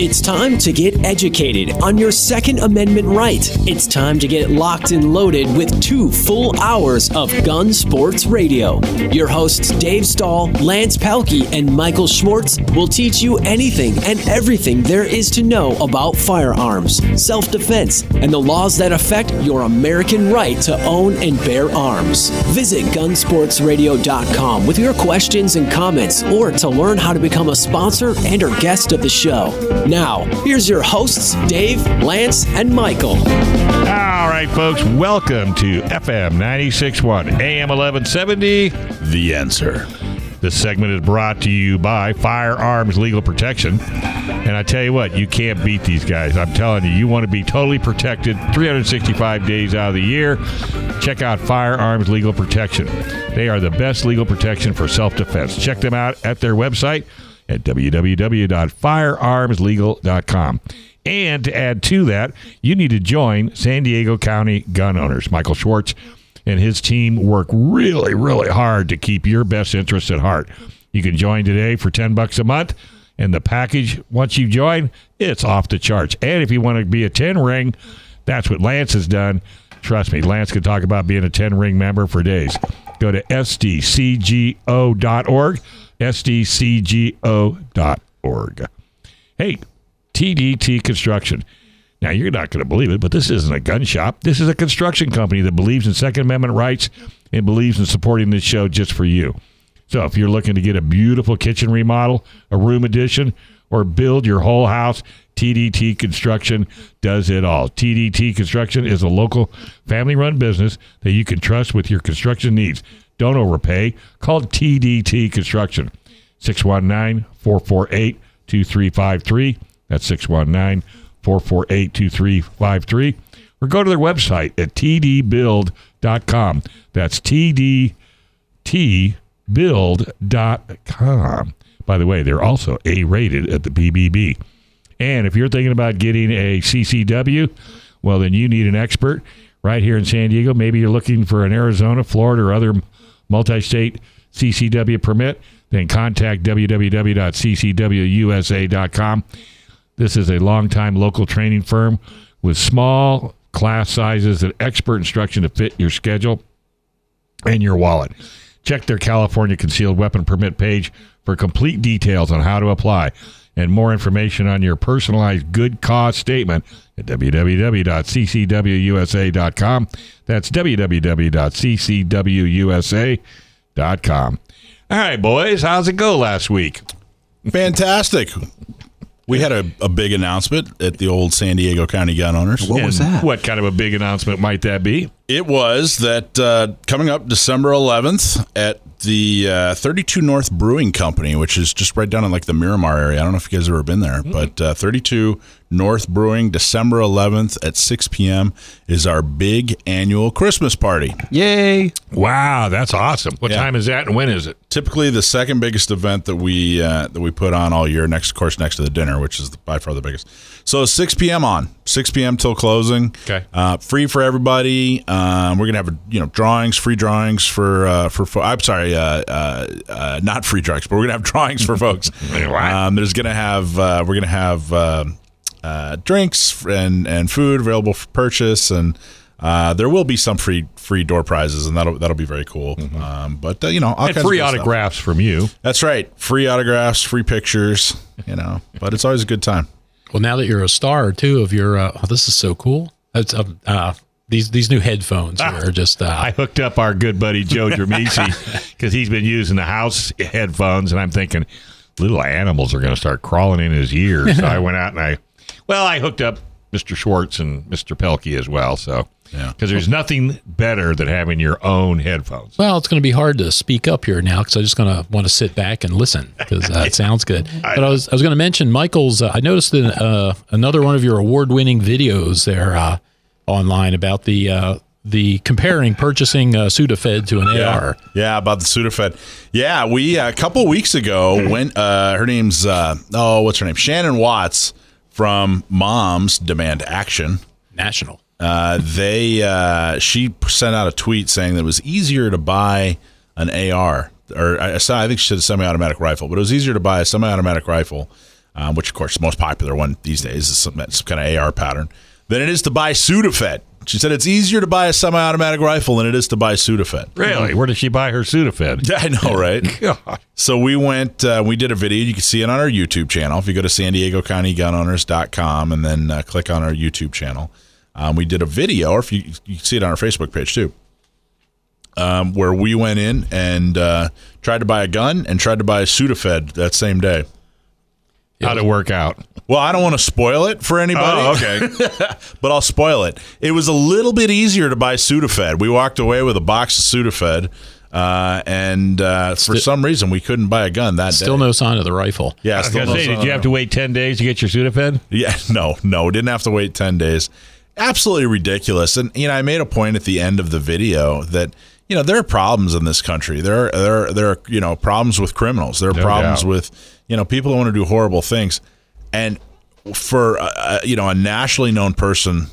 It's time to get educated on your Second Amendment right. It's time to get locked and loaded with two full hours of Gun Sports Radio. Your hosts, Dave Stahl, Lance Pelkey, and Michael Schwartz, will teach you anything and everything there is to know about firearms, self defense, and the laws that affect your American right to own and bear arms. Visit gunsportsradio.com with your questions and comments or to learn how to become a sponsor and or guest of the show. Now, here's your hosts, Dave, Lance, and Michael. All right, folks, welcome to FM 961 AM 1170. The answer. This segment is brought to you by Firearms Legal Protection. And I tell you what, you can't beat these guys. I'm telling you, you want to be totally protected 365 days out of the year. Check out Firearms Legal Protection. They are the best legal protection for self defense. Check them out at their website at www.firearmslegal.com. And to add to that, you need to join San Diego County gun owners. Michael Schwartz and his team work really, really hard to keep your best interests at heart. You can join today for 10 bucks a month. And the package, once you join, it's off the charts. And if you want to be a 10 ring, that's what Lance has done. Trust me, Lance can talk about being a 10 ring member for days. Go to sdcgo.org sdcgo.org. Hey, TDT Construction. Now, you're not going to believe it, but this isn't a gun shop. This is a construction company that believes in Second Amendment rights and believes in supporting this show just for you. So, if you're looking to get a beautiful kitchen remodel, a room addition, or build your whole house, TDT Construction does it all. TDT Construction is a local family run business that you can trust with your construction needs. Don't overpay. Call TDT Construction. 619 448 2353. That's 619 448 2353. Or go to their website at tdbuild.com. That's tdtbuild.com. By the way, they're also A rated at the BBB. And if you're thinking about getting a CCW, well, then you need an expert right here in San Diego. Maybe you're looking for an Arizona, Florida, or other multi state CCW permit, then contact www.ccwusa.com. This is a long-time local training firm with small class sizes and expert instruction to fit your schedule and your wallet. Check their California concealed weapon permit page for complete details on how to apply and more information on your personalized good cause statement at www.ccwusa.com. That's www.ccwusa.com. All right, boys, how's it go last week? Fantastic. We had a, a big announcement at the old San Diego County Gun Owners. What was that? What kind of a big announcement might that be? It was that uh, coming up December 11th at the uh, 32 North Brewing Company, which is just right down in like the Miramar area. I don't know if you guys have ever been there, Mm-hmm. but uh, 32 North Brewing, December 11th at 6 p.m. is our big annual Christmas party. Yay! Wow, that's awesome. What Yeah. time is that and when is it? Typically, the second biggest event that we uh, that we put on all year. Next, of course, next to the dinner, which is by far the biggest. So 6 p.m. on 6 p.m. till closing. Okay. Uh, free for everybody. Um, we're gonna have you know drawings, free drawings for uh, for. fo- I'm sorry, uh, uh, uh, not free drawings, but we're gonna have drawings for folks. um, there's gonna have uh, we're gonna have uh, drinks and and food available for purchase and. Uh, there will be some free free door prizes, and that'll that'll be very cool. Um, but uh, you know, all And kinds free of good stuff. autographs from you. That's right. Free autographs, free pictures, you know, but it's always a good time. Well, now that you're a star too of your, uh, oh, this is so cool. That's uh, uh, these these new headphones here are just. Uh, I hooked up our good buddy Joe Dramisi because he's been using the house headphones, and I'm thinking little animals are going to start crawling in his ears. So I went out and I, well, I hooked up Mr. Schwartz and Mr. Pelkey as well. So Yeah. because there's nothing better than having your own headphones. well, it's going to be hard to speak up here now because I'm just going to want to sit back and listen because uh, it sounds good. But I was I was going to mention Michael's. Uh, I noticed in, uh, another one of your award-winning videos there uh, online about the uh, the comparing purchasing uh, Sudafed to an AR. Yeah, about the Sudafed. Yeah, we uh, a couple weeks ago went. Uh, her name's uh, oh, what's her name? Shannon Watts from Moms Demand Action. National. Uh, they uh, she sent out a tweet saying that it was easier to buy an AR or I, I think she said a semi-automatic rifle, but it was easier to buy a semi-automatic rifle, um, which of course the most popular one these days is some, some kind of AR pattern, than it is to buy Sudafed. She said it's easier to buy a semi-automatic rifle than it is to buy Sudafed. Really? Where did she buy her Sudafed? Yeah, I know, right? God. So we went, uh, we did a video. You can see it on our YouTube channel. If you go to San Diego County Gunowners.com and then uh, click on our YouTube channel, um, we did a video, or if you, you can see it on our Facebook page too, um, where we went in and uh, tried to buy a gun and tried to buy a Sudafed that same day. How'd it work out? Well, I don't want to spoil it for anybody. Oh, okay. but I'll spoil it. It was a little bit easier to buy Sudafed. We walked away with a box of Sudafed, uh, and uh, for Sti- some reason we couldn't buy a gun that day. Still day. no sign of the rifle. Yeah, I was still gonna no say, sign did you have to wait ten days to get your Sudafed? Yeah, no, no, didn't have to wait 10 days. Absolutely ridiculous. And, you know, I made a point at the end of the video that, you know, there are problems in this country. There are, there are, there are you know, problems with criminals. There are No problems doubt. with, you know, people who want to do horrible things. And for, uh, uh, you know, a nationally known person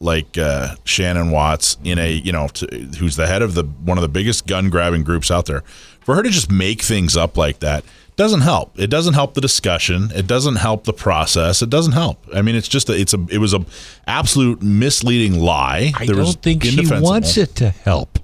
like uh, Shannon Watts in a, you know, to, who's the head of the one of the biggest gun grabbing groups out there, for her to just make things up like that doesn't help. It doesn't help the discussion. It doesn't help the process. It doesn't help. I mean, it's just a, it's a it was a absolute misleading lie. I There don't think she wants it to help.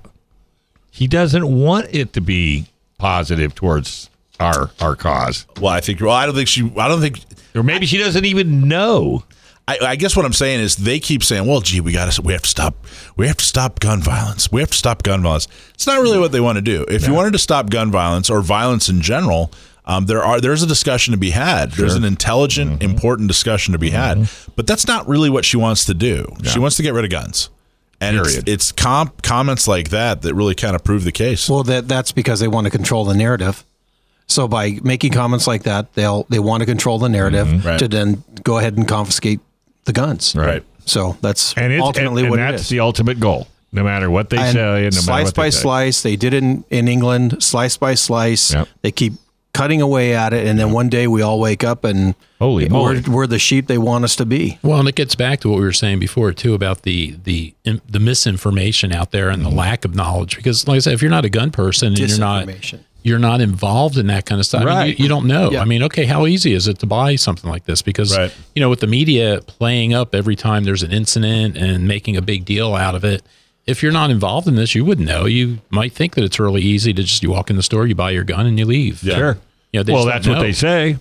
She doesn't want it to be positive towards our our cause, Well, I think. Well, I don't think she. I don't think. or maybe she doesn't even know. I, I guess what I'm saying is they keep saying, "Well, gee, we got to, we have to stop, we have to stop gun violence. We have to stop gun violence." It's not really what they want to do. If you wanted to stop gun violence or violence in general, um, there are there's a discussion to be had. There's an intelligent, Mm-hmm. important discussion to be had. But that's not really what she wants to do. She wants to get rid of guns, and it's, it's comp, comments like that that really kind of prove the case. Well, that that's because they want to control the narrative. So by making comments like that, they'll they want to control the narrative Mm-hmm. Right. to then go ahead and confiscate the guns. Right. So that's And it's ultimately and, and what that's it is. the ultimate goal. No matter what they And say, and no matter slice what by they say. slice, they did it in, in England, slice by slice. Yep. They keep cutting away at it, and then one day we all wake up and Holy moly. we're, we're the sheep they want us to be. Well, and it gets back to what we were saying before too about the the the misinformation out there and the mm-hmm. lack of knowledge. Because, like I said, if you're not a gun person and you're not you're not involved in that kind of stuff, I mean, you, you don't know. Yeah. I mean, okay, how easy is it to buy something like this? Because Right. you know, with the media playing up every time there's an incident and making a big deal out of it. If you're not involved in this, you wouldn't know. You might think that it's really easy to just you walk in the store, you buy your gun, and you leave. Yeah. Sure. You know, well, that's what they say.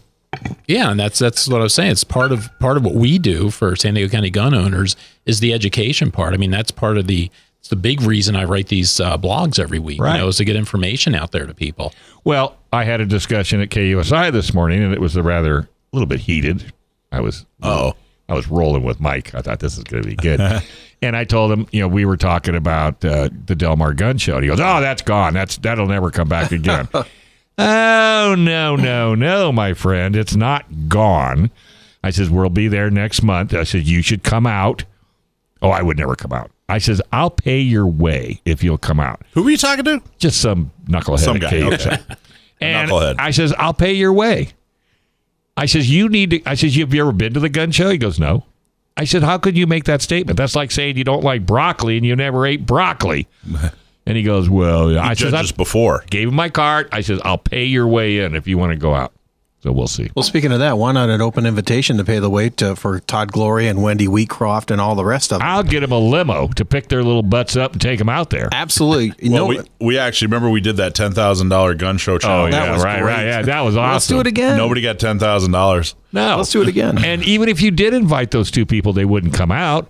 Yeah, and that's that's what I was saying. It's part of part of what we do for San Diego County gun owners is the education part. I mean, that's part of the it's the big reason I write these uh, blogs every week. Right. You know, is to get information out there to people. Well, I had a discussion at KUSI this morning, and it was a rather a little bit heated. I was Oh. I was rolling with Mike. I thought this is going to be good. and I told him, you know, we were talking about uh, the Del Mar gun show. And he goes, "Oh, that's gone. That's that'll never come back again." oh no, no, no, my friend, it's not gone. I says we'll be there next month. I said you should come out. Oh, I would never come out. I says I'll pay your way if you'll come out. Who were you talking to? Just some knucklehead. Some guy, okay. And knucklehead. I says, I'll pay your way. I says, you need to. I says, have you ever been to the gun show? He goes, no. I said, how could you make that statement? That's like saying you don't like broccoli and you never ate broccoli. and he goes, well, I says, I Judges before. gave him my card. I says, I'll pay your way in if you want to go out. So we'll see. Well, speaking of that, why not an open invitation to pay the way to, uh, for Todd Gloria and Wendy Wheatcroft and all the rest of them? I'll get them a limo to pick their little butts up and take them out there. Absolutely. Well, no, we, we actually remember we did that ten thousand dollar gun show Oh, challenge. that was right, great. right. Yeah, that was awesome. let's do it again. Nobody got ten thousand dollars. No. Let's do it again. And even if you did invite those two people, they wouldn't come out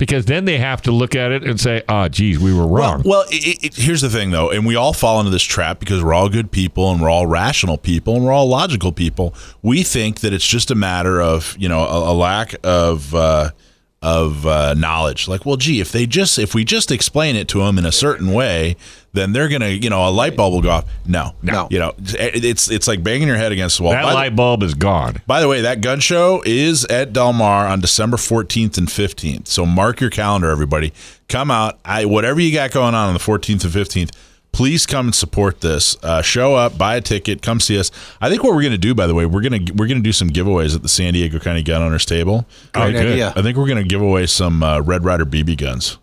because then they have to look at it and say, "Oh, geez, we were wrong." Well, it, it, here's the thing, though, and we all fall into this trap because we're all good people and we're all rational people and we're all logical people. We think that it's just a matter of you know a, a lack of uh, of uh, knowledge. Like, well, gee, if they just if we just explain it to them in a certain way, then they're gonna you know a light bulb will go off. No, No. you know it's it's like banging your head against the wall. that By the- light bulb is gone. By the way, that gun show is at Del Mar on December 14th and 15th. So mark your calendar, everybody. Come out. I whatever you got going on on the 14th and 15th. Please come and support this. Uh, show up, buy a ticket, come see us. I think what we're going to do, by the way, we're going to we're going to do some giveaways at the San Diego County Gun Owners Table. Great good. idea. I think we're going to give away some uh, Red Ryder BB guns.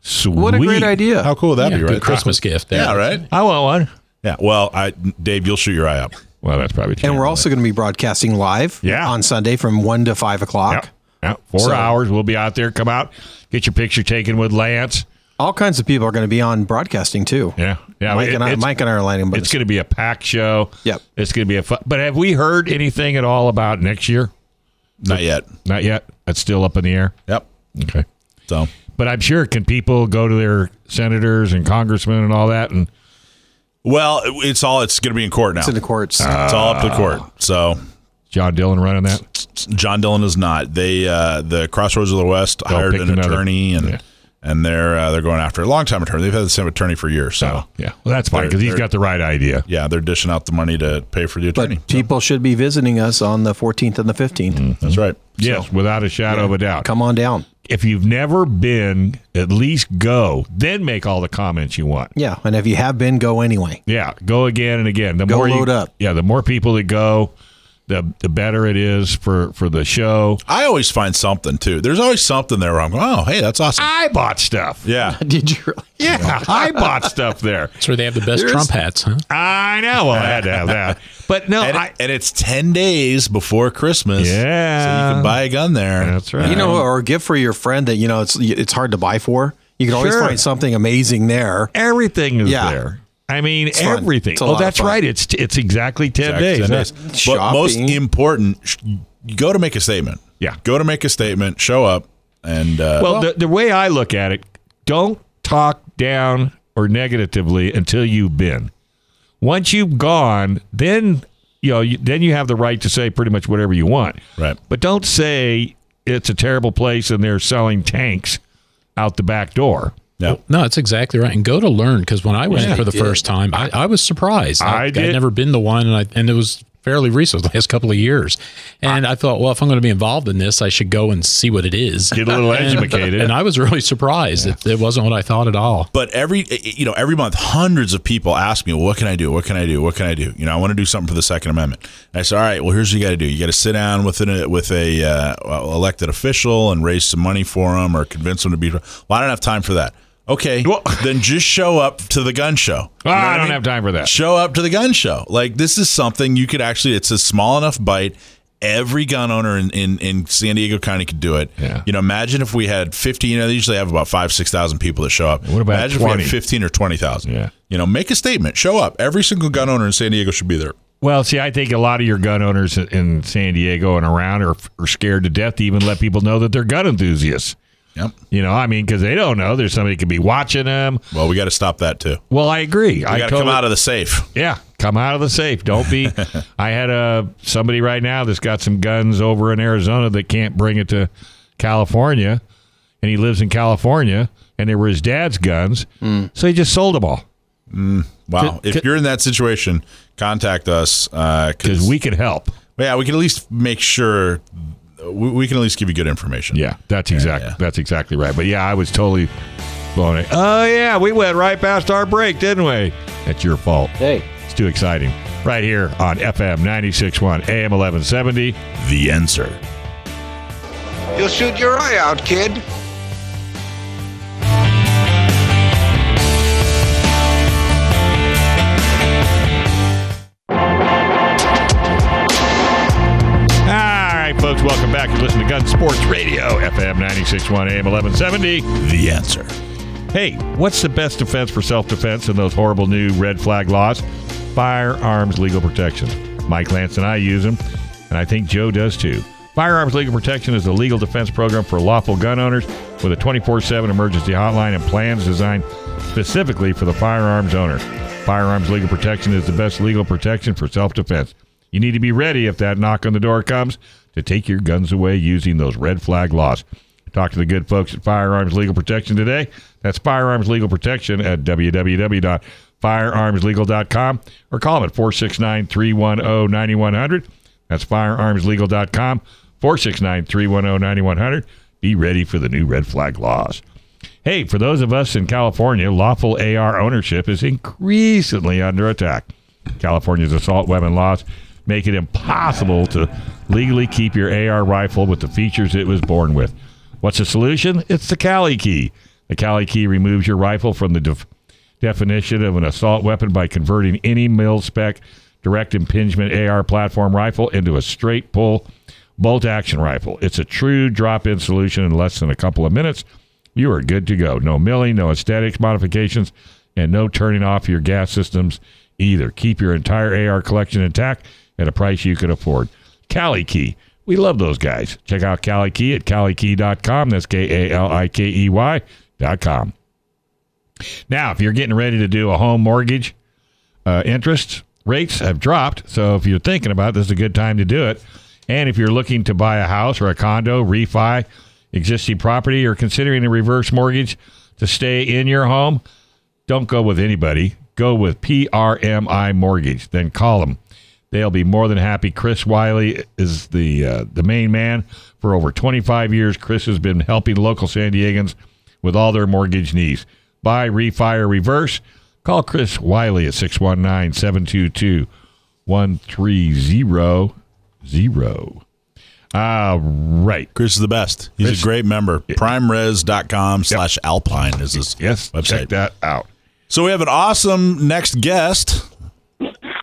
Sweet. What a great idea. How cool would that Yeah, be, good right? Christmas gift. There. Yeah, right. I want one. Yeah. Well, I, Dave, you'll shoot your eye out. Well, that's probably true. And we're also going to be broadcasting live Yeah. on Sunday from 1 to 5 o'clock. Yeah, yeah. four So- hours. We'll be out there. Come out, get your picture taken with Lance. All kinds of people are going to be on broadcasting too. Yeah, yeah. Mike, it- and I, Mike and I are lining, but It's going to be a packed show. Yep. It's going to be a fun. But have we heard anything at all about next year? Not yet. Not yet. That's still up in the air. Yep. Okay. So But I'm sure can people go to their senators and congressmen and all that and well, it's all it's going to be in court now. it's in the courts. It's all up to court. So John Dillon running that? John Dillon is not. They uh, the Crossroads of the West hired pick an another- attorney and Yeah. And they're uh, they're going after a long time attorney. They've had the same attorney for years. So Yeah. Well, that's fine because he's they're- got the right idea. yeah, they're dishing out the money to pay for the attorney. but people should be visiting us on the 14th and the 15th. That's right. Yes, without a shadow of a doubt. Come on down. If you've never been, at least go. Then make all the comments you want. Yeah. And if you have been, go anyway. Yeah, go again and again. The Go more load you, up. Yeah, the more people that go, the the better it is for for the show. I always find something too. There's always something there where I'm going, oh, hey, that's awesome. I bought stuff. Yeah. Did you really? Yeah, I bought stuff there. That's where they have the best Trump hats, huh? I know. Well, I had to have that. But no, And, I, and it's 10 days before Christmas. Yeah. So you can buy a gun there. that's right. You know, or a gift for your friend that, you know, it's it's hard to buy for. You can always Sure. find something amazing there. everything is Yeah. there. I mean, fun. everything. Oh, that's right. It's it's exactly ten Exactly days. 10 days. But most important, sh- go to make a statement. Yeah. Go to make a statement, show up, and uh, Well, the, the way I look at it, don't talk down or negatively until you've been. Once you've gone, then you know, you, then you have the right to say pretty much whatever you want. Right. But don't say it's a terrible place and they're selling tanks out the back door. No. No, that's exactly right. And go to learn because when I went Yeah, for the did. first time, I, I was surprised. I I'd never been to one, and I and it was fairly recent, the last couple of years. And I, thought, well, if I'm going to be involved in this, I should go and see what it is. Get a little And- educated. And I was really surprised. It, it wasn't what I thought at all. But every you know every month, hundreds of people ask me, well, "What can I do? What can I do? What can I do?" You know, I want to do something for the Second Amendment. And I said, "All right, well, here's what you got to do. You got to sit down with an with a uh, elected official and raise some money for them, or convince them to be." Well, I don't have time for that. Okay, Well- then just show up to the gun show. You know Ah, I don't mean? have time for that. Show up to the gun show. Like this is something you could actually. It's a small enough bite. Every gun owner in, in, in San Diego County could do it. Yeah. You know, imagine if we had 15, you know, they usually have about five, 6,000 people that show up. What about imagine if 20? we had 15 or 20,000. Yeah. You know, make a statement. Show up. Every single gun owner in San Diego should be there. Well, see, I think a lot of your gun owners in San Diego and around are, are scared to death to even let people know that they're gun enthusiasts. Yep. You know, I mean, because they don't know. There's somebody could be watching them. Well, we got to stop that too. Well, I agree. We I got to come out of the safe. Yeah, come out of the safe. Don't be. I had a somebody right now that's got some guns over in Arizona that can't bring it to California, and he lives in California, and they were his dad's guns, hmm. so he just sold them all hmm. Wow. Could- if you're in that situation, contact us uh, because because we could help. yeah, we can at least make sure we, we can at least give you good information. Yeah, that's exactly yeah. that's exactly right. But yeah, I was totally blown away. Oh yeah, we went right past our break, didn't we? That's your fault. Hey. It's too exciting. Right here on FM 96.1 AM 1170. The answer. You'll shoot your eye out, kid. Folks, welcome back. You're listening to Gun Sports Radio, FM 96.1 AM 1170. The answer. Hey, what's the best defense for self defense in those horrible new red flag laws? Firearms legal protection. Mike Lance and I use them, and I think Joe does too. Firearms Legal Protection is a legal defense program for lawful gun owners with a 24 7 emergency hotline and plans designed specifically for the firearms owner. Firearms Legal Protection is the best legal protection for self defense. You need to be ready if that knock on the door comes to take your guns away using those red flag laws. Talk to the good folks at Firearms Legal Protection today. That's Firearms Legal Protection at www.firearmslegal.com or call them at 469 310 9100. That's firearmslegal.com, 469 310 9100. Be ready for the new red flag laws. Hey, for those of us in California, lawful AR ownership is increasingly under attack. California's assault weapon laws make it impossible to legally keep your AR rifle with the features it was born with. What's the solution? It's the Kali Key. The Kali Key removes your rifle from the def- definition of an assault weapon by converting any mil spec direct impingement AR platform rifle into a straight pull bolt action rifle. It's a true drop in solution in less than a couple of minutes. You are good to go. No milling, no aesthetics modifications, and no turning off your gas systems either. Keep your entire AR collection intact at a price you can afford. Kali Key. We love those guys. Check out Kali Key at kalikey.com. That's K A L I K E Y.com. Now, if you're getting ready to do a home mortgage, uh, interest rates have dropped. So if you're thinking about it, this is a good time to do it. And if you're looking to buy a house or a condo, refi existing property, or considering a reverse mortgage to stay in your home, don't go with anybody. Go with PRMI Mortgage. Then call them. They'll be more than happy. Chris Wiley is the uh, the main man for over 25 years. Chris has been helping local San Diegans with all their mortgage needs. Buy, refi, or reverse. Call Chris Wiley at 619 722 1300. All right. Chris is the best. He's Chris- a great member. Primeres.com slash alpine is his Yes, website. check that out. So we have an awesome next guest.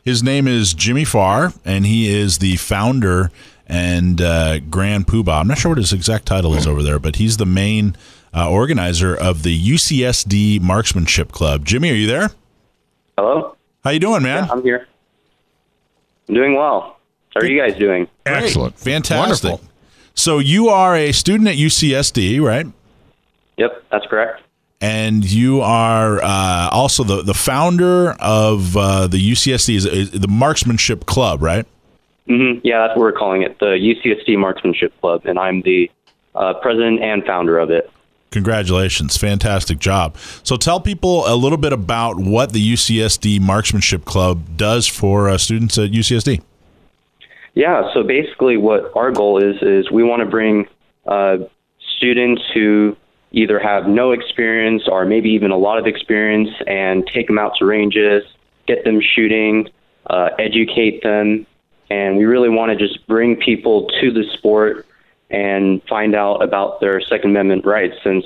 His name is Jimmy Farr, and he is the founder and uh, grand poobah. I'm not sure what his exact title is over there, but he's the main uh, organizer of the UCSD Marksmanship Club. Jimmy, are you there? Hello? How you doing, man? I'm here. I'm doing well. How are you guys doing? Great. Excellent. Fantastic. Wonderful. So you are a student at UCSD, right? Yep, that's correct. And you are uh, also the, the founder of uh, the UCSD, is, is the Marksmanship Club, right? Mm-hmm. Yeah, that's what we're calling it, the UCSD Marksmanship Club, and I'm the uh, president and founder of it. Congratulations, fantastic job. So tell people a little bit about what the UCSD Marksmanship Club does for uh, students at UCSD. Yeah, so basically, what our goal is is we want to bring uh, students who either have no experience or maybe even a lot of experience and take them out to ranges, get them shooting, uh, educate them, and we really want to just bring people to the sport and find out about their Second Amendment rights. Since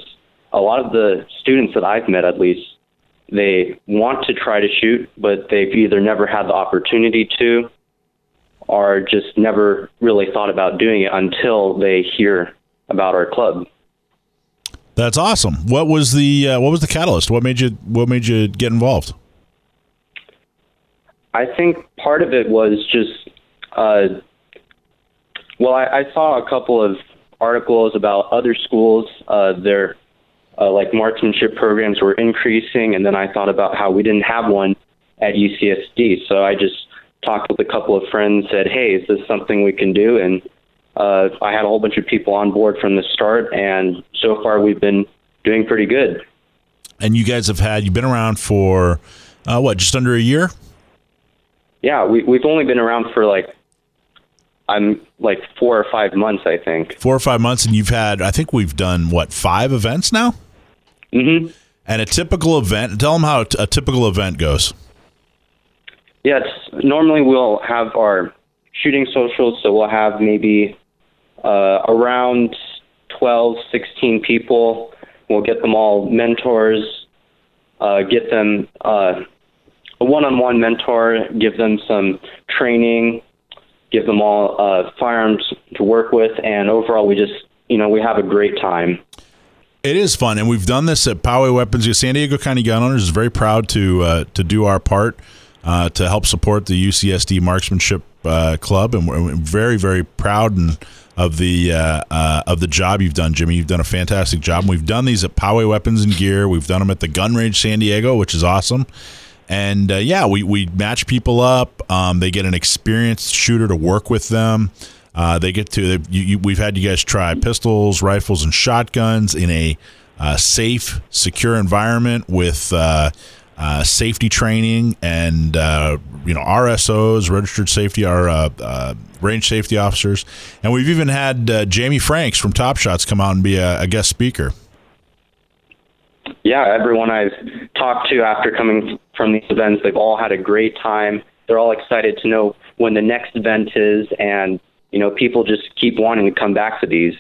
a lot of the students that I've met, at least, they want to try to shoot, but they've either never had the opportunity to or just never really thought about doing it until they hear about our club. That's awesome. What was the uh, what was the catalyst? What made you what made you get involved? I think part of it was just, uh, well, I, I saw a couple of articles about other schools, uh, their uh, like marksmanship programs were increasing, and then I thought about how we didn't have one at UCSD. So I just talked with a couple of friends, said, "Hey, is this something we can do?" And uh, I had a whole bunch of people on board from the start, and so far we've been doing pretty good. And you guys have had you've been around for uh, what just under a year. Yeah, we, we've only been around for like I'm like four or five months, I think. Four or five months, and you've had I think we've done what five events now. Mm-hmm. And a typical event. Tell them how a typical event goes. Yeah, normally we'll have our shooting socials, so we'll have maybe uh, around 12, 16 people. We'll get them all mentors, uh, get them uh, a one-on-one mentor, give them some training, give them all uh, firearms to work with, and overall we just, you know, we have a great time. It is fun, and we've done this at Poway Weapons. San Diego County Gun Owners is very proud to uh, to do our part uh, to help support the UCSD Marksmanship uh, Club, and we're very very proud and of the uh, uh, of the job you've done, Jimmy. You've done a fantastic job. We've done these at Poway Weapons and Gear. We've done them at the Gun Range San Diego, which is awesome. And uh, yeah, we, we match people up. Um, they get an experienced shooter to work with them. Uh, they get to you, you, we've had you guys try pistols, rifles, and shotguns in a uh, safe, secure environment with uh, safety training and uh, you know RSOs, registered safety, our uh, uh, range safety officers, and we've even had uh, Jamie Franks from Top Shots come out and be a, a guest speaker. yeah, everyone I've talked to after coming from these events, they've all had a great time. They're all excited to know when the next event is, and you know, people just keep wanting to come back to these.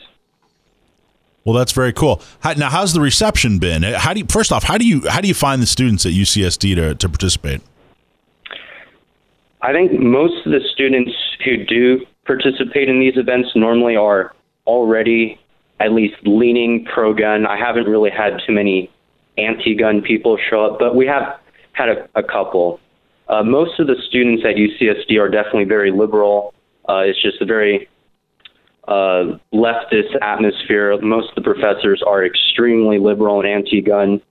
Well, that's very cool. How, now, how's the reception been? How do you, first off, how do you how do you find the students at UCSD to, to participate? I think most of the students who do participate in these events normally are already at least leaning pro gun. I haven't really had too many anti gun people show up, but we have had a, a couple. Uh, most of the students at UCSD are definitely very liberal. Uh, it's just a very uh, leftist atmosphere. Most of the professors are extremely liberal and anti gun.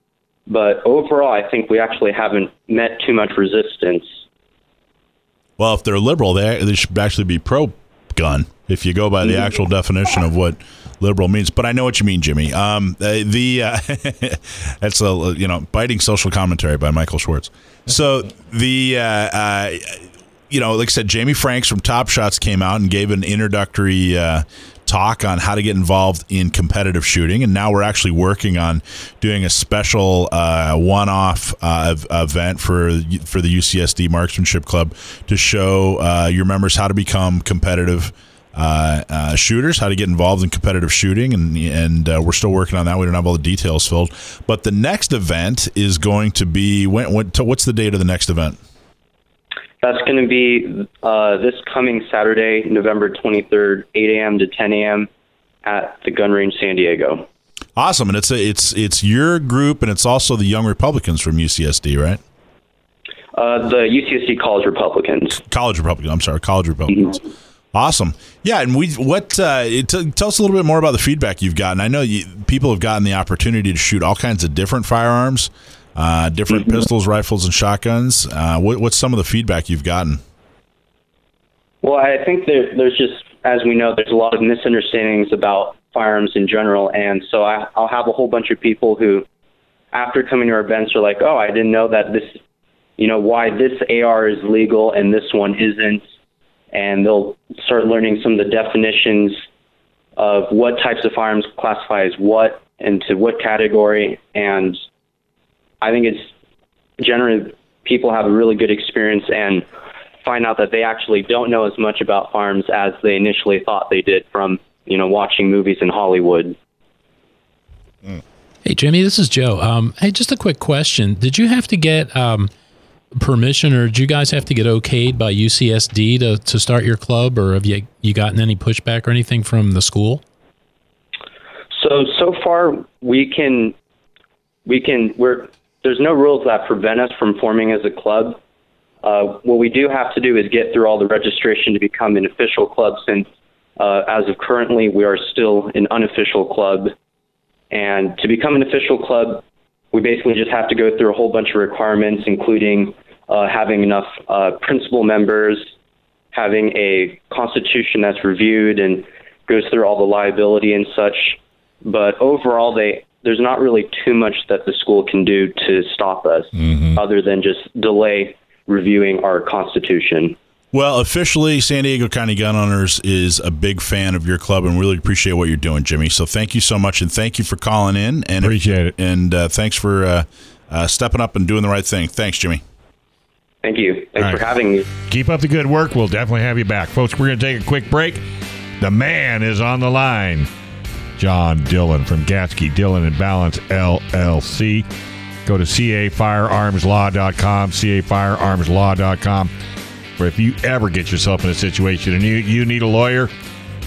But overall, I think we actually haven't met too much resistance. Well, if they're liberal, they, they should actually be pro gun if you go by the actual definition of what liberal means. But I know what you mean, Jimmy. Um, the, the uh, that's a you know biting social commentary by Michael Schwartz. So the uh, uh, you know, like I said, Jamie Franks from Top Shots came out and gave an introductory uh, talk on how to get involved in competitive shooting, and now we're actually working on doing a special uh, one-off uh, event for for the UCSD Marksmanship Club to show uh, your members how to become competitive. Uh, uh, shooters, how to get involved in competitive shooting, and and uh, we're still working on that. We don't have all the details filled, but the next event is going to be when, when what's the date of the next event? That's going to be uh, this coming Saturday, November 23rd, 8 a.m. to 10 a.m. at the Gun Range San Diego. Awesome, and it's a, it's it's your group, and it's also the Young Republicans from UCSD, right? Uh, the UCSD College Republicans. College Republicans. I'm sorry, College Republicans. Mm-hmm. Awesome. Yeah, and we what uh, t- tell us a little bit more about the feedback you've gotten. I know you, people have gotten the opportunity to shoot all kinds of different firearms uh, different mm-hmm. pistols, rifles, and shotguns. Uh, what, what's some of the feedback you've gotten? Well, I think there, there's just, as we know, there's a lot of misunderstandings about firearms in general, and so I, I'll have a whole bunch of people who, after coming to our events, are like, "Oh, I didn't know that this, you know, why this AR is legal and this one isn't," and they'll start learning some of the definitions of what types of firearms classify as what into what category, and I think it's generally people have a really good experience and find out that they actually don't know as much about farms as they initially thought they did from you know watching movies in Hollywood. Hey Jimmy, this is Joe. Um, hey, just a quick question: Did you have to get um, permission, or did you guys have to get okayed by UCSD to, to start your club, or have you you gotten any pushback or anything from the school? So so far we can we can we're there's no rules that prevent us from forming as a club. Uh, what we do have to do is get through all the registration to become an official club since uh, as of currently we are still an unofficial club. And to become an official club, we basically just have to go through a whole bunch of requirements, including uh, having enough uh, principal members, having a constitution that's reviewed and goes through all the liability and such. But overall, they there's not really too much that the school can do to stop us mm-hmm. other than just delay reviewing our constitution. Well, officially, San Diego County Gun Owners is a big fan of your club and really appreciate what you're doing, Jimmy. So thank you so much, and thank you for calling in. And appreciate it. And uh, thanks for uh, uh, stepping up and doing the right thing. Thanks, Jimmy. Thank you. Thanks right. for having me. Keep up the good work. We'll definitely have you back, folks. We're going to take a quick break. The man is on the line. John Dillon from Gatzke Dillon and Ballance LLC. Go to cafirearmslaw.com, cafirearmslaw.com. For if you ever get yourself in a situation and you, you need a lawyer,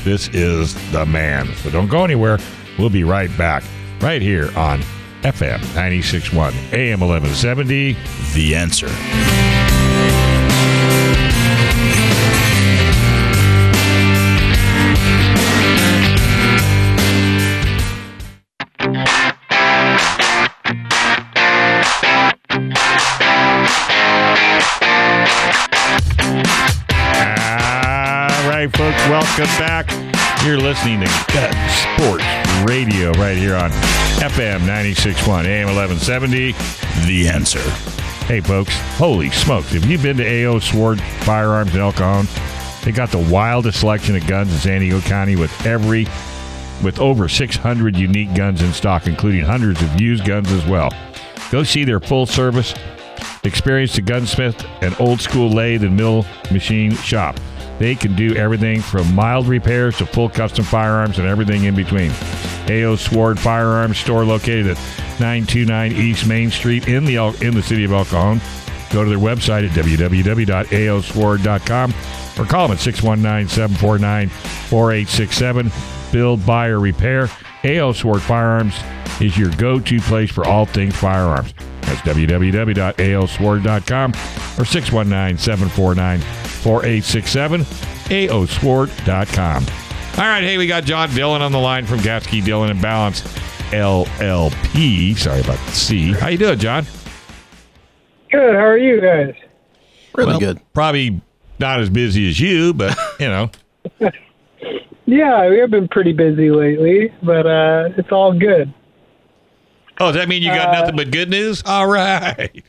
this is the man. So don't go anywhere. We'll be right back, right here on FM 961 AM 1170. The answer. Hey, folks, welcome back. You're listening to Gun Sports Radio right here on FM 96.1 AM 1170. The answer. Hey, folks, holy smokes. Have you been to A.O. Sword Firearms in El Cajon? They got the wildest selection of guns in San Diego County with every, with over 600 unique guns in stock, including hundreds of used guns as well. Go see their full service, experience, experienced gunsmith, and old school lathe and mill machine shop. They can do everything from mild repairs to full custom firearms and everything in between. A.O. Sword Firearms Store located at 929 East Main Street in the in the city of El Cajon. Go to their website at www.aosword.com or call them at 619-749-4867. Build, buy, or repair. A.O. Sword Firearms is your go-to place for all things firearms. That's www.aosword.com or 619-749-4867. aosword.com. All right, hey, we got John Dillon on the line from Gatzke Dillon and Ballance LLP. Sorry about the C. How you doing, John? Good. How are you guys? Really Well, good. Probably not as busy as you, but you know. Yeah, we have been pretty busy lately, but uh, it's all good. Oh, does that mean you got Uh, nothing but good news? All right.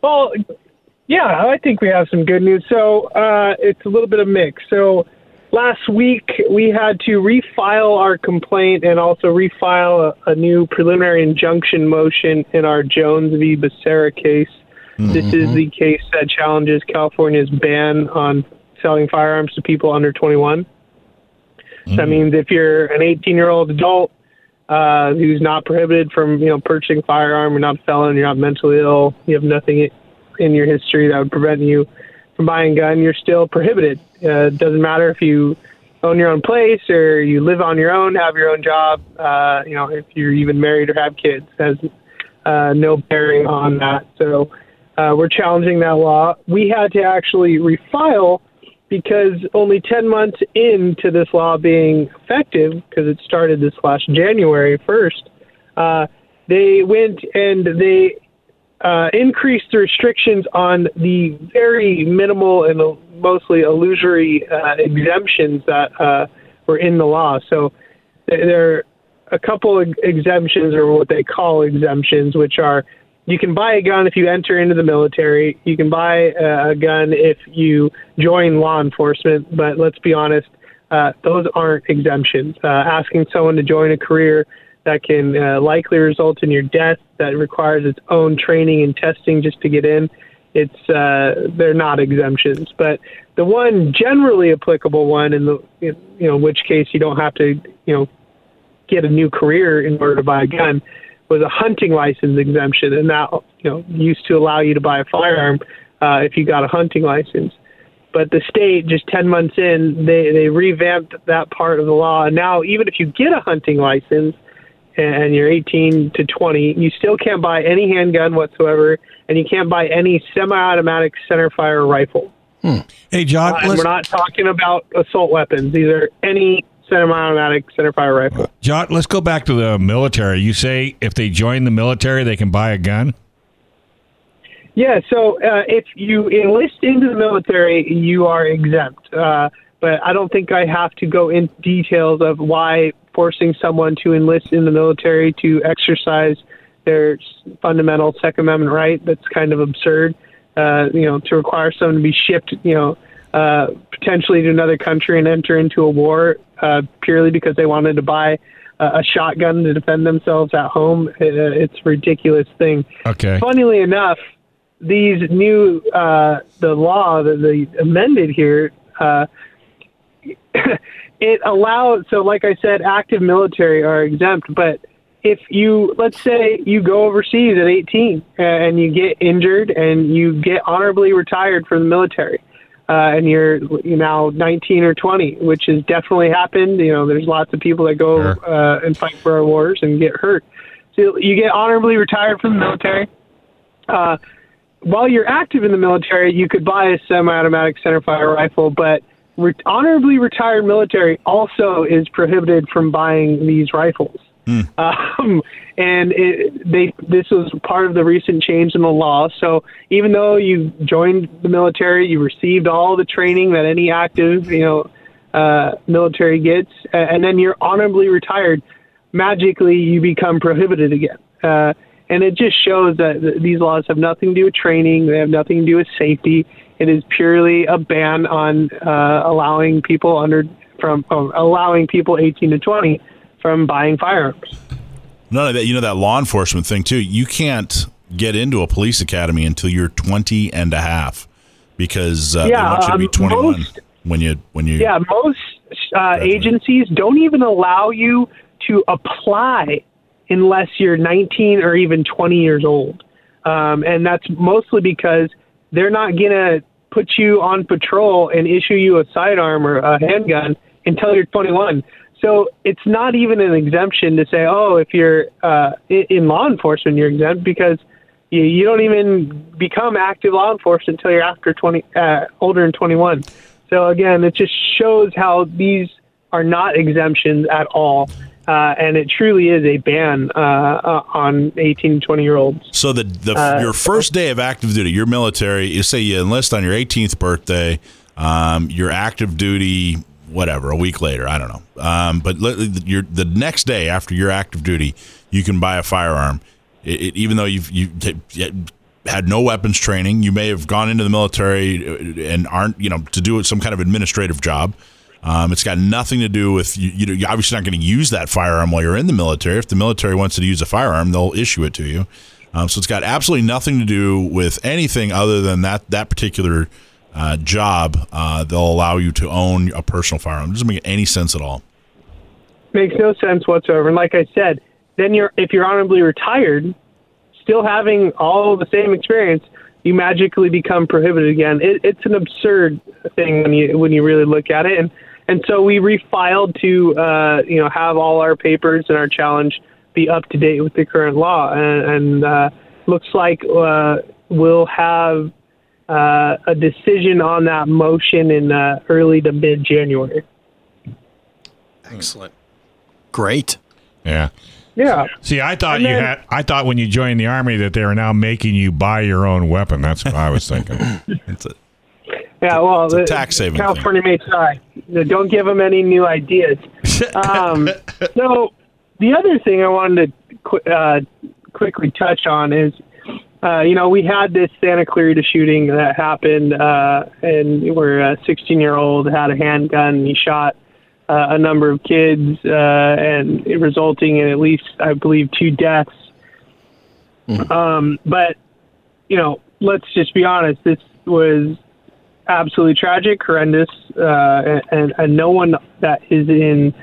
Well, yeah, I think we have some good news. So uh, it's a little bit of a mix. So last week we had to refile our complaint and also refile a, a new preliminary injunction motion in our Jones v. Becerra case. This is the case that challenges California's ban on selling firearms to people under 21. So that means if you're an 18 year old adult uh, who's not prohibited from you know purchasing a firearm, you're not a felon, you're not mentally ill, you have nothing in your history that would prevent you from buying a gun, you're still prohibited. Uh, doesn't matter if you own your own place or you live on your own, have your own job. Uh, you know, if you're even married or have kids, has uh, no bearing on that. So uh, we're challenging that law. We had to actually refile because only 10 months into this law being effective, because it started this last January 1st, uh, they went and they uh, increased the restrictions on the very minimal and mostly illusory uh, exemptions that uh, were in the law. So th- there are a couple of exemptions, or what they call exemptions, which are you can buy a gun if you enter into the military. You can buy uh, a gun if you join law enforcement. But let's be honest, uh, those aren't exemptions. Uh, asking someone to join a career that can uh, likely result in your death, that requires its own training and testing just to get in, it's uh, they're not exemptions. But the one generally applicable one, in the you know, which case you don't have to you know get a new career in order to buy a gun was a hunting license exemption, and that you know used to allow you to buy a firearm uh, if you got a hunting license. But the state, just ten months in, they they revamped that part of the law, and now even if you get a hunting license and you're 18 to 20, you still can't buy any handgun whatsoever, and you can't buy any semi-automatic centerfire rifle. Hey, John. Uh, we're not talking about assault weapons; these are any semi-automatic centerfire rifle. John, let's go back to the military. You say if they join the military, they can buy a gun. Yeah, so uh, if you enlist into the military, you are exempt. Uh, but I don't think I have to go into details of why forcing someone to enlist in the military to exercise their fundamental Second Amendment right. That's kind of absurd. Uh, you know, to require someone to be shipped, you know, uh, potentially to another country and enter into a war uh, purely because they wanted to buy a, shotgun to defend themselves at home. Uh, it's a ridiculous thing. Okay. Funnily enough, these new uh, the law that they amended here uh, it allows so like I said, active military are exempt, but if you let's say you go overseas at 18 and you get injured and you get honorably retired from the military uh, and you're you now 19 or 20 which has definitely happened you know there's lots of people that go Sure. uh, and fight for our wars and get hurt so you get honorably retired from the military uh, while you're active in the military, you could buy a semi-automatic centerfire rifle, but re- honorably retired military also is prohibited from buying these rifles. Um, and it, they this was part of the recent change in the law. So even though you joined the military, you received all the training that any active, you know, uh, military gets, and then you're honorably retired. Magically, you become prohibited again. Uh, and it just shows that th- these laws have nothing to do with training. They have nothing to do with safety. It is purely a ban on uh, allowing people under from allowing people 18 to 20 from buying firearms. None of that. You know that law enforcement thing too. You can't get into a police academy until you're 20 and a half because uh, Yeah, they want you to be um, most- when you when you. Yeah, most uh, agencies don't even allow you to apply unless you're 19 or even 20 years old. Um, and that's mostly because they're not to put you on patrol and issue you a sidearm or a handgun until you're 21. So it's not even an exemption to say, oh, if you're uh, in law enforcement, you're exempt because you, you don't even become active law enforcement until you're after 20, uh, older than 21. So again, it just shows how these are not exemptions at all. Uh, and it truly is a ban uh, uh, on 18 to 20 year olds. So the, the Uh, your first day of active duty, your military, you say you enlist on your 18th birthday, um, your active duty, whatever, a week later, I don't know. Um, but your the next day after your active duty, you can buy a firearm. It, it, even though you've you had no weapons training, you may have gone into the military and aren't you know to do some kind of administrative job. Um, it's got nothing to do with you. you're obviously not going to use that firearm while you're in the military. If the military wants you to use a firearm, they'll issue it to you. Um, so it's got absolutely nothing to do with anything other than that that particular uh, job. Uh, they'll allow you to own a personal firearm. It doesn't make any sense at all. Makes no sense whatsoever. And like I said, then you're if you're honorably retired, still having all the same experience, you magically become prohibited again. It, it's an absurd thing when you when you really look at it. And and so we refiled to uh, you know have all our papers and our challenge be up to date with the current law. And, and uh, looks like uh, we'll have uh, a decision on that motion in uh, early to mid January. Excellent. Great. Yeah. Yeah. See, I thought And you then- had. I thought when you joined the army that they were now making you buy your own weapon. That's what I was thinking. It's a, Yeah, well, it's a the- tax-saving California may try. Don't give them any new ideas. Um, so, the other thing I wanted to qu- uh, quickly touch on is, uh, you know, we had this Santa Clarita shooting that happened, uh, and where a 16-year-old had a handgun. and He shot uh, a number of kids, uh, and it resulting in at least, I believe, two deaths. Um, but you know, let's just be honest. This was absolutely tragic, horrendous, uh, and, and no one that is in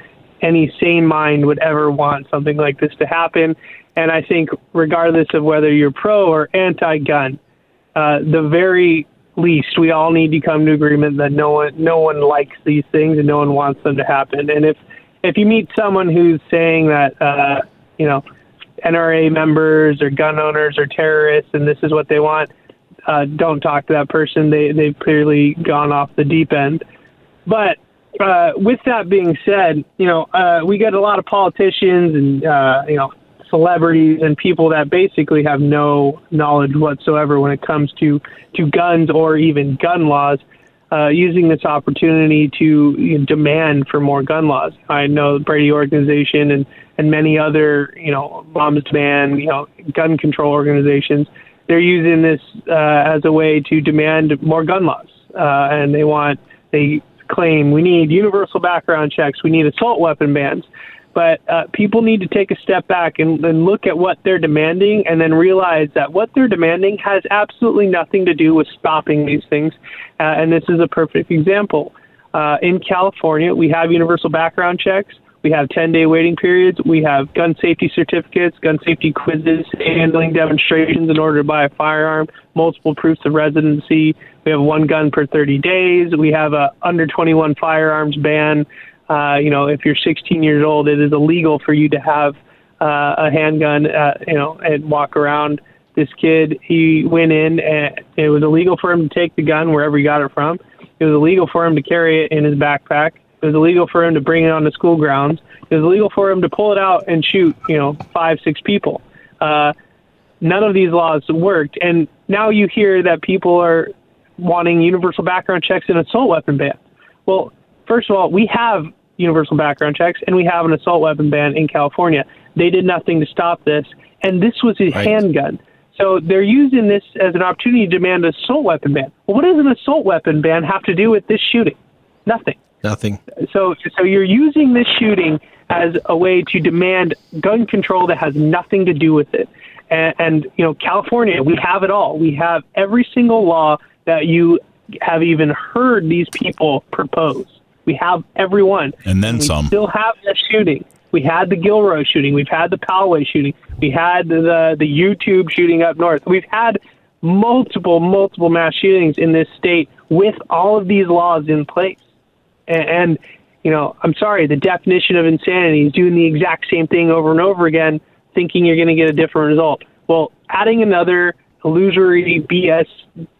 any sane mind would ever want something like this to happen. And I think, regardless of whether you're pro or anti-gun, uh, the very least we all need to come to agreement that no one, no one likes these things and no one wants them to happen. And if if you meet someone who's saying that, uh, you know, NRA members or gun owners or terrorists and this is what they want, uh, don't talk to that person. They they've clearly gone off the deep end. But uh, with that being said, you know uh, we get a lot of politicians and uh, you know celebrities and people that basically have no knowledge whatsoever when it comes to to guns or even gun laws. Uh, using this opportunity to you know, demand for more gun laws. I know the Brady organization and, and many other, you know, Moms Demand, you know, gun control organizations they're using this uh, as a way to demand more gun laws, uh, and they want they claim we need universal background checks, we need assault weapon bans, but uh, people need to take a step back and, and look at what they're demanding, and then realize that what they're demanding has absolutely nothing to do with stopping these things, uh, and this is a perfect example. Uh, in California, we have universal background checks. We have 10 day waiting periods. We have gun safety certificates, gun safety quizzes, handling demonstrations in order to buy a firearm, multiple proofs of residency. We have one gun per 30 days. We have a under 21 firearms ban. Uh, you know, if you're 16 years old, it is illegal for you to have uh, a handgun, uh, you know, and walk around. This kid, he went in and it was illegal for him to take the gun wherever he got it from. It was illegal for him to carry it in his backpack. It was illegal for him to bring it on the school grounds. It was illegal for him to pull it out and shoot, you know, five, six people. Uh, none of these laws worked, and now you hear that people are wanting universal background checks and assault weapon ban. Well, first of all, we have universal background checks and we have an assault weapon ban in California. They did nothing to stop this, and this was a handgun. So they're using this as an opportunity to demand an assault weapon ban. Well, what does an assault weapon ban have to do with this shooting? Nothing. Nothing. So, so you're using this shooting as a way to demand gun control that has nothing to do with it. And, and you know, California, we have it all. We have every single law that you have even heard these people propose. We have every one. And then we some. Still have the shooting. We had the Gilroy shooting. We've had the Poway shooting. We had the the YouTube shooting up north. We've had multiple, multiple mass shootings in this state with all of these laws in place. And, and you know, I'm sorry, the definition of insanity is doing the exact same thing over and over again, thinking you're going to get a different result. Well, adding another illusory BS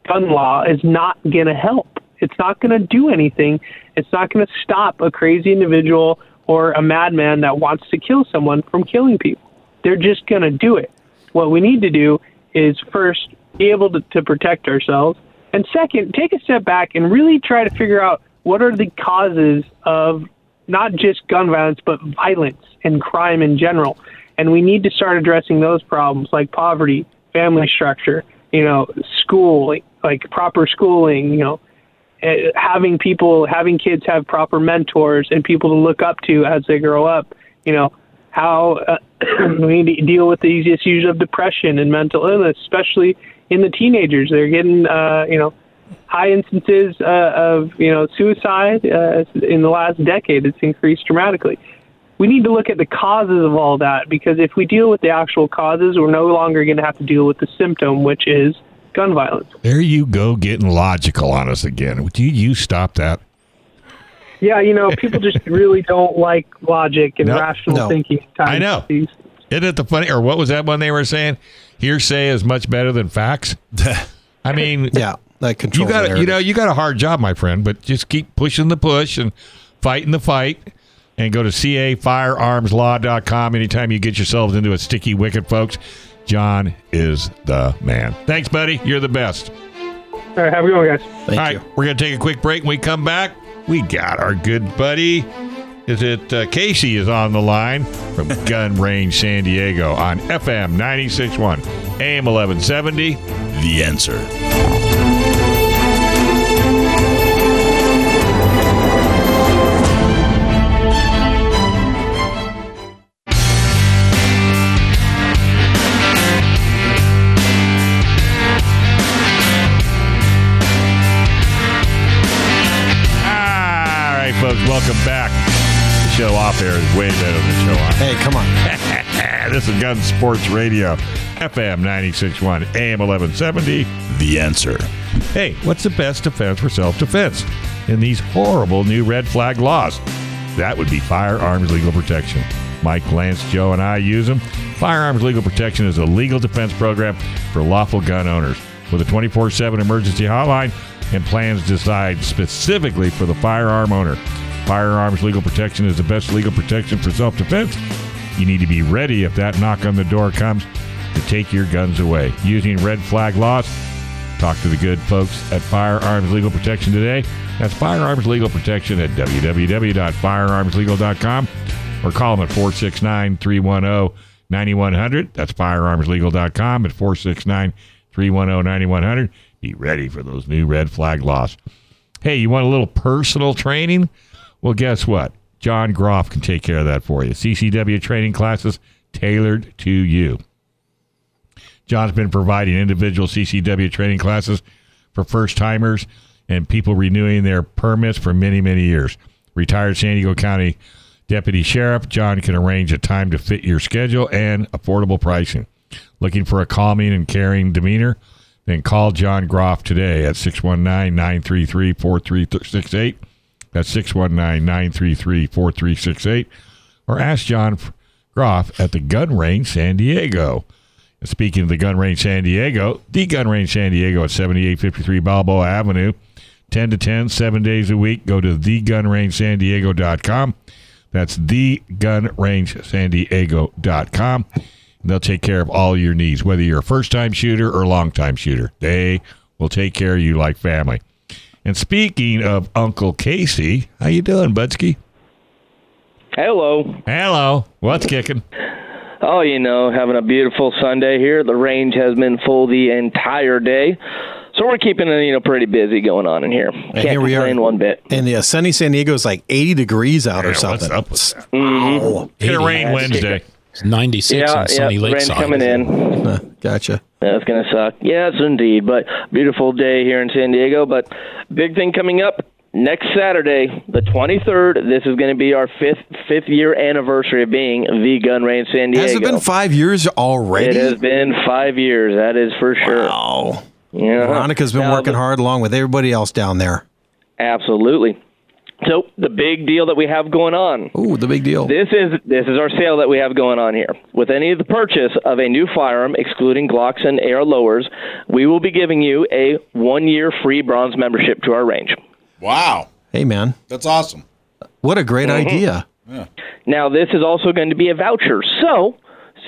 gun law is not going to help. It's not going to do anything. It's not going to stop a crazy individual or a madman that wants to kill someone from killing people. They're just going to do it. What we need to do is first be able to, to protect ourselves, and second, take a step back and really try to figure out what are the causes of not just gun violence, but violence and crime in general. And we need to start addressing those problems like poverty, family structure, you know, school, like, proper schooling, you know, eh, having people, having kids have proper mentors and people to look up to as they grow up, you know, how uh, we need to deal with these issues of depression and mental illness, especially in the teenagers. They're getting, uh, you know, high instances uh, of you know suicide uh, in the last decade. It's increased dramatically. We need to look at the causes of all that because if we deal with the actual causes, we're no longer going to have to deal with the symptom, which is gun violence. There you go, getting logical on us again. Do you stop that? Yeah, you know, people just really don't like logic and Nope. rational No. thinking. times I know. these- Isn't it the funny, or what was that one they were saying? Hearsay is much better than facts. I mean, Yeah, that you got the you know you got a hard job, my friend, but just keep pushing the push and fighting the fight. And go to cafirearmslaw.com anytime you get yourselves into a sticky wicket, folks. John is the man. Thanks, buddy. You're the best. All right, have a good one, guys. Thank All right, you. we're going to take a quick break. When we come back, we got our good buddy. Is it uh, Casey is on the line from Gun Range San Diego on FM 96.1, AM 1170. The answer. Welcome back. The show off air is way better than the show on. Hey, come on. this is Gun Sports Radio, FM 96.1, AM 1170. The answer. Hey, what's the best defense for self defense in these horrible new red flag laws? That would be firearms legal protection. Mike, Lance, Joe, and I use them. Firearms Legal Protection is a legal defense program for lawful gun owners with a 24 7 emergency hotline and plans designed specifically for the firearm owner. Firearms Legal Protection is the best legal protection for self defense. You need to be ready if that knock on the door comes to take your guns away. Using red flag laws, Talk to the good folks at Firearms Legal Protection today. That's Firearms Legal Protection at www.firearmslegal.com or call them at 469 310 9100. That's firearmslegal.com at 469 310 9100. Be ready for those new red flag laws. Hey, you want a little personal training? Well, guess what? John Groff can take care of that for you. CCW training classes tailored to you. John's been providing individual CCW training classes for first timers and people renewing their permits for many, many years. Retired San Diego County Deputy Sheriff, John can arrange a time to fit your schedule and affordable pricing. Looking for a calming and caring demeanor? Then call John Groff today at 619 933 4368. That's 619 933 4368. Or ask John Groff at the Gun Range San Diego. Speaking of the Gun Range San Diego, the Gun Range San Diego at 7853 Balboa Avenue, 10 to 10, seven days a week. Go to thegunrangesandiego.com. That's thegunrangesandiego.com. And they'll take care of all your needs, whether you're a first time shooter or long time shooter. They will take care of you like family. And speaking of Uncle Casey, how you doing, Budsky? Hello. Hello. What's kicking? Oh, you know, having a beautiful Sunday here. The range has been full the entire day. So we're keeping it, you know, pretty busy going on in here. Can't here we are. complain one bit. And yeah, sunny San Diego is like 80 degrees out Yeah, or what's something. up with that? Wow. It's going to rain That's Wednesday. It's 96 Yeah, on sunny rain's lakeside. coming in. Uh, gotcha. That's gonna suck. Yes, indeed. But beautiful day here in San Diego. But big thing coming up next Saturday, the 23rd, this is going to be our fifth fifth year anniversary of being the gun range San Diego. Has it been five years already? It has been five years. That is for sure. Wow. Yeah. Veronica's been Now, working hard along with everybody else down there. Absolutely. So the big deal that we have going on. Ooh, the big deal. This is this is our sale that we have going on here. With any of the purchase of a new firearm, excluding Glocks and AR lowers, we will be giving you a one year free bronze membership to our range. Wow. Hey, man. That's awesome. What a great Mhm. idea. Now, this is also going to be a voucher. So,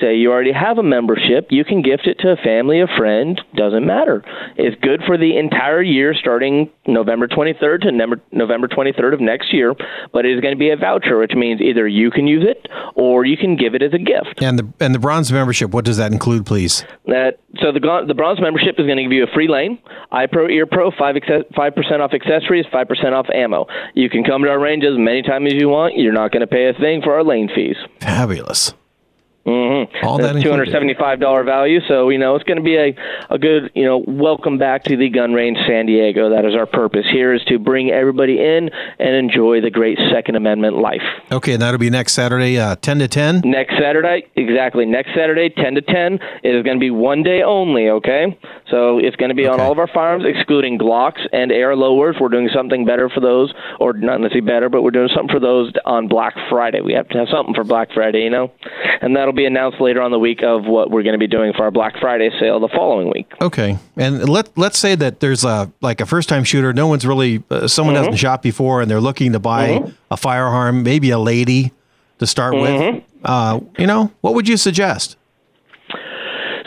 say you already have a membership, you can gift it to a family, a friend, doesn't matter. It's good for the entire year starting November 23rd to November- November 23rd of next year, but it is going to be a voucher, which means either you can use it or you can give it as a gift. And the and the bronze membership, what does that include, please? That so the the bronze membership is going to give you a free lane, eye pro Ear Pro, five five percent off accessories, five percent off ammo. You can come to our range as many times as you want. You're not going to pay a thing for our lane fees. Fabulous. Mm-hmm. All that two hundred seventy-five dollar value. So you know it's going to be a a good you know welcome back to the gun range San Diego. That is our purpose here is to bring everybody in and enjoy the great Second Amendment life. Okay, and that'll be next Saturday, uh, 10 to 10. Next Saturday, exactly. Next Saturday, 10 to 10. It is going to be one day only, okay? So it's going to be on all of our firearms, excluding Glocks and AR lowers. We're doing something better for those, or not necessarily better, but we're doing something for those on Black Friday. We have to have something for Black Friday, you know? And that'll be announced later on the week of what we're going to be doing for our Black Friday sale the following week. Okay, and let let's say that there's a like a first time shooter. No one's really uh, someone Mhm. hasn't shot before, and they're looking to buy Mhm. a firearm, maybe a lady to start Mhm. with. Uh, you know, what would you suggest?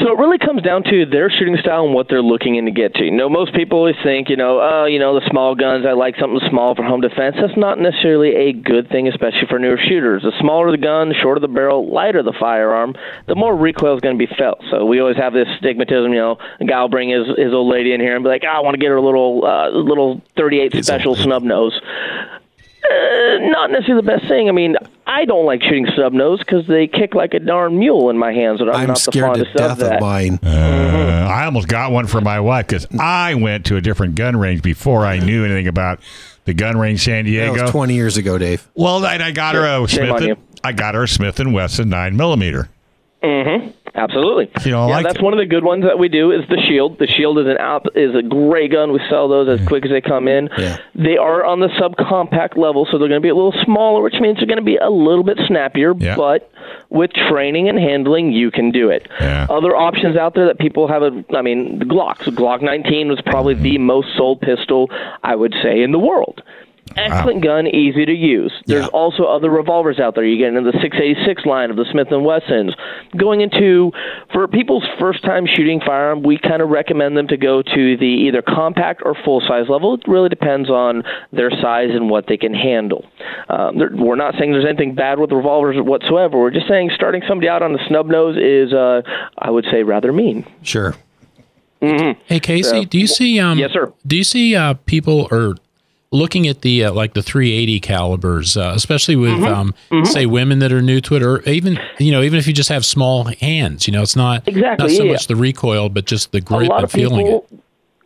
So it really comes down to their shooting style and what they're looking in to get to. You know, most people always think, you know, oh, you know, the small guns, I like something small for home defense. That's not necessarily a good thing, especially for newer shooters. The smaller the gun, the shorter the barrel, lighter the firearm, the more recoil is going to be felt. So we always have this stigmatism, you know, a guy will bring his, his old lady in here and be like, oh, I want to get her a little, uh, little 38 special snub nose. Uh, not necessarily the best thing. I mean, I don't like shooting snub nose because they kick like a darn mule in my hands, and I'm, I'm not the scared to fondest of death that. of mine. Uh, I almost got one for my wife because I went to a different gun range before I knew anything about the gun range San That Diego. was 20 years ago, Dave. Well, and I got her a Smith. And, I got her a Smith and Wesson nine millimeter. Mm-hmm. Absolutely. You know, yeah, like- that's one of the good ones that we do is the Shield. The Shield is an app is a great gun. We sell those as quick as they come in. Yeah. They are on the subcompact level, so they're going to be a little smaller, which means they're going to be a little bit snappier. Yeah. But with training and handling, you can do it. Yeah. Other options out there that people have, a, I mean, the Glocks. Glock 19 was probably the most sold pistol I would say in the world. Excellent gun, easy to use. There's Yeah. also other revolvers out there. You get into the 686 line of the Smith and Wessons. Going into for people's first time shooting firearm, we kind of recommend them to go to the either compact or full size level. It really depends on their size and what they can handle. Um, we're not saying there's anything bad with revolvers whatsoever. We're just saying starting somebody out on the snub nose is, uh, I would say, rather mean. Sure. mhm Hey Casey, So- do you see um Yes, sir. Do you see uh people or looking at the uh, like the 380 calibers, uh, especially with Mm-hmm. um say women that are new to it or even you know even if you just have small hands, you know, it's not Exactly, not so yeah. much the recoil but just the grip and feeling people, it.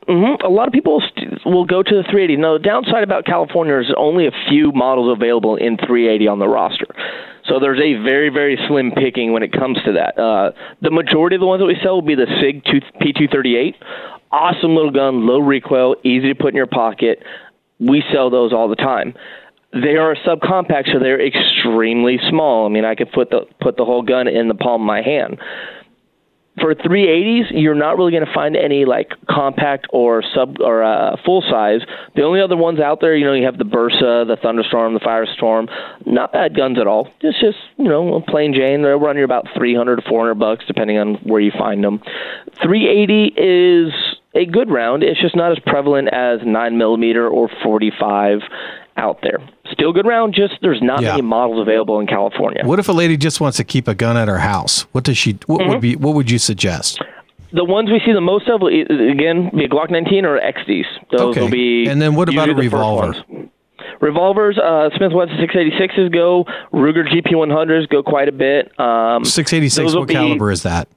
hmm a lot of people st- will go to the 380. Now, the downside about California is only a few models available in 380 on the roster. So there's a very, very slim picking when it comes to that. Uh, the majority of the ones that we sell will be the SIG 2, P238. Awesome little gun, low recoil, easy to put in your pocket. We sell those all the time. They are subcompact, so they're extremely small. I mean, I could put the put the whole gun in the palm of my hand for 380s, you're not really going to find any like compact or sub or uh, full size. The only other ones out there, you know, you have the Bersa, the Thunderstorm, the Firestorm. Not bad guns at all. It's just you know plain Jane. They'll run you about 300 to 400 bucks depending on where you find them. 380 is a good round. It's just not as prevalent as 9 millimeter or 45 out there. Still good round. Just there's not Yeah. many models available in California. What if a lady just wants to keep a gun at her house? What does she? What Mm-hmm. would be? What would you suggest? The ones we see the most of, again, be a Glock 19 or XDs. Those Okay. will be. And then what about a revolver? Revolvers, uh, Smith Wesson 686s go. Ruger GP100s go quite a bit. Um, Six eighty six. What be- caliber is that?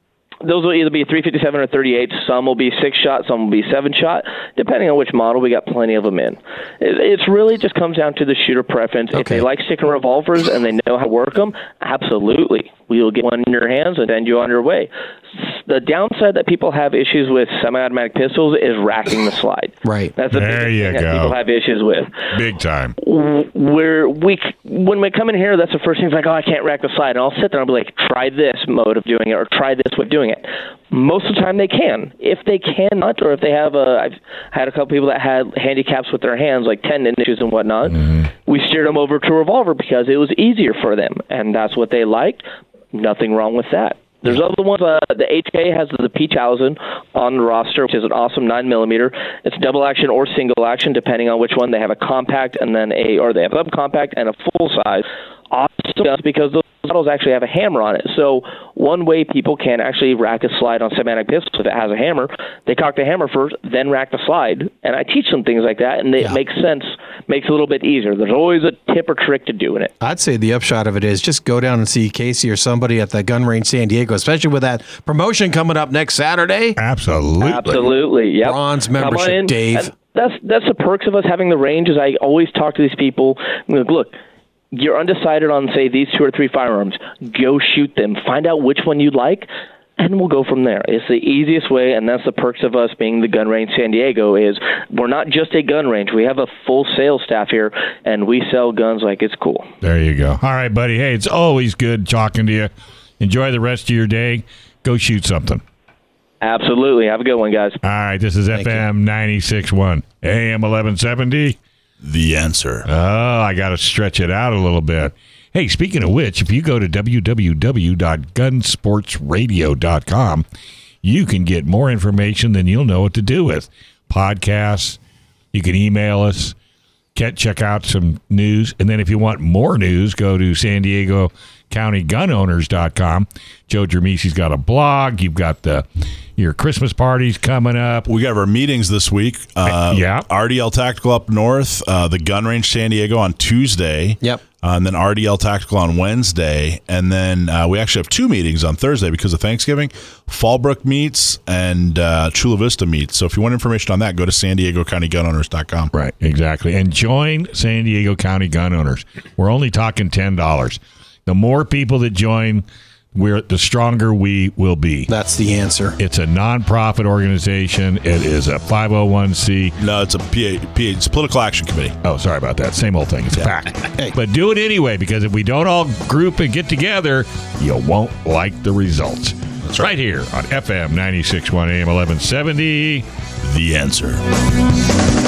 Those will either be 357 or 38. Some will be six shot, some will be seven shot, depending on which model. We got plenty of them in. It, it's really just comes down to the shooter preference. If they like sticking revolvers and they know how to work them, absolutely, we'll get one in your hands and send you on your way. The downside that people have issues with semi-automatic pistols is racking the slide. Right. That's the There you thing that go. people have issues with Big time. where we when we come in here, that's the first thing. It's like, oh, I can't rack the slide, and I'll sit there and I'll be like, try this mode of doing it, or try this way of doing it. Most of the time, they can. If they cannot, or if they have a, I've had a couple people that had handicaps with their hands, like tendon issues and whatnot. Mm-hmm. We steered them over to a revolver because it was easier for them, and that's what they liked. Nothing wrong with that. There's other ones. Uh, the HK has the Peachhausen on the roster, which is an awesome nine millimeter. It's double action or single action, depending on which one. They have a compact and then a, or they have a compact and a full size. Awesome guns because those models actually have a hammer on it. So one way people can actually rack a slide on semi-automatic pistols if it has a hammer, they cock the hammer first, then rack the slide. And I teach them things like that, and it makes sense, makes it a little bit easier. There's always a tip or trick to doing it. I'd say the upshot of it is just go down and see Casey or somebody at the gun range San Diego, especially with that promotion coming up next Saturday. Absolutely. Absolutely. Yep. Bronze membership. Dave. And That's that's the perks of us having the range. Is I always talk to these people. I'm like, look, you're undecided on say these two or three firearms. Go shoot them. Find out which one you like. And we'll go from there. It's the easiest way, and that's the perks of us being the gun range San Diego. Is we're not just a gun range. We have a full sales staff here, and we sell guns like it's cool. There you go. All right, buddy. Hey, it's always good talking to you. Enjoy the rest of your day. Go shoot something. Absolutely. Have a good one, guys. All right, this is FM 96.1, AM 1170. The answer. Oh, I got to stretch it out a little bit. Hey, speaking of which, if you go to www.gunsportsradio.com, you can get more information than you'll know what to do with. Podcasts, you can email us, check out some news. And then if you want more news, go to San Diego County Gunowners.com. Joe Dramisi's got a blog. You've got the your Christmas parties coming up. We got our meetings this week. Uh, yeah. RDL Tactical up north, uh, the Gun Range San Diego on Tuesday. Yep. Uh, and then RDL Tactical on Wednesday. And then uh, we actually have two meetings on Thursday because of Thanksgiving. Fallbrook meets and uh, Chula Vista meets. So if you want information on that, go to san diego county gunowners.com. Right, exactly. And join San Diego County Gun Owners. We're only talking ten dollars. The more people that join, we're the stronger we will be. That's the answer. It's a nonprofit organization. It is a 501c. No, it's a PA, PA it's a political action committee. Oh, sorry about that. Same old thing. It's a fact. But do it anyway because if we don't all group and get together, you won't like the results. That's right, here on FM 96.1 AM 1170. The answer.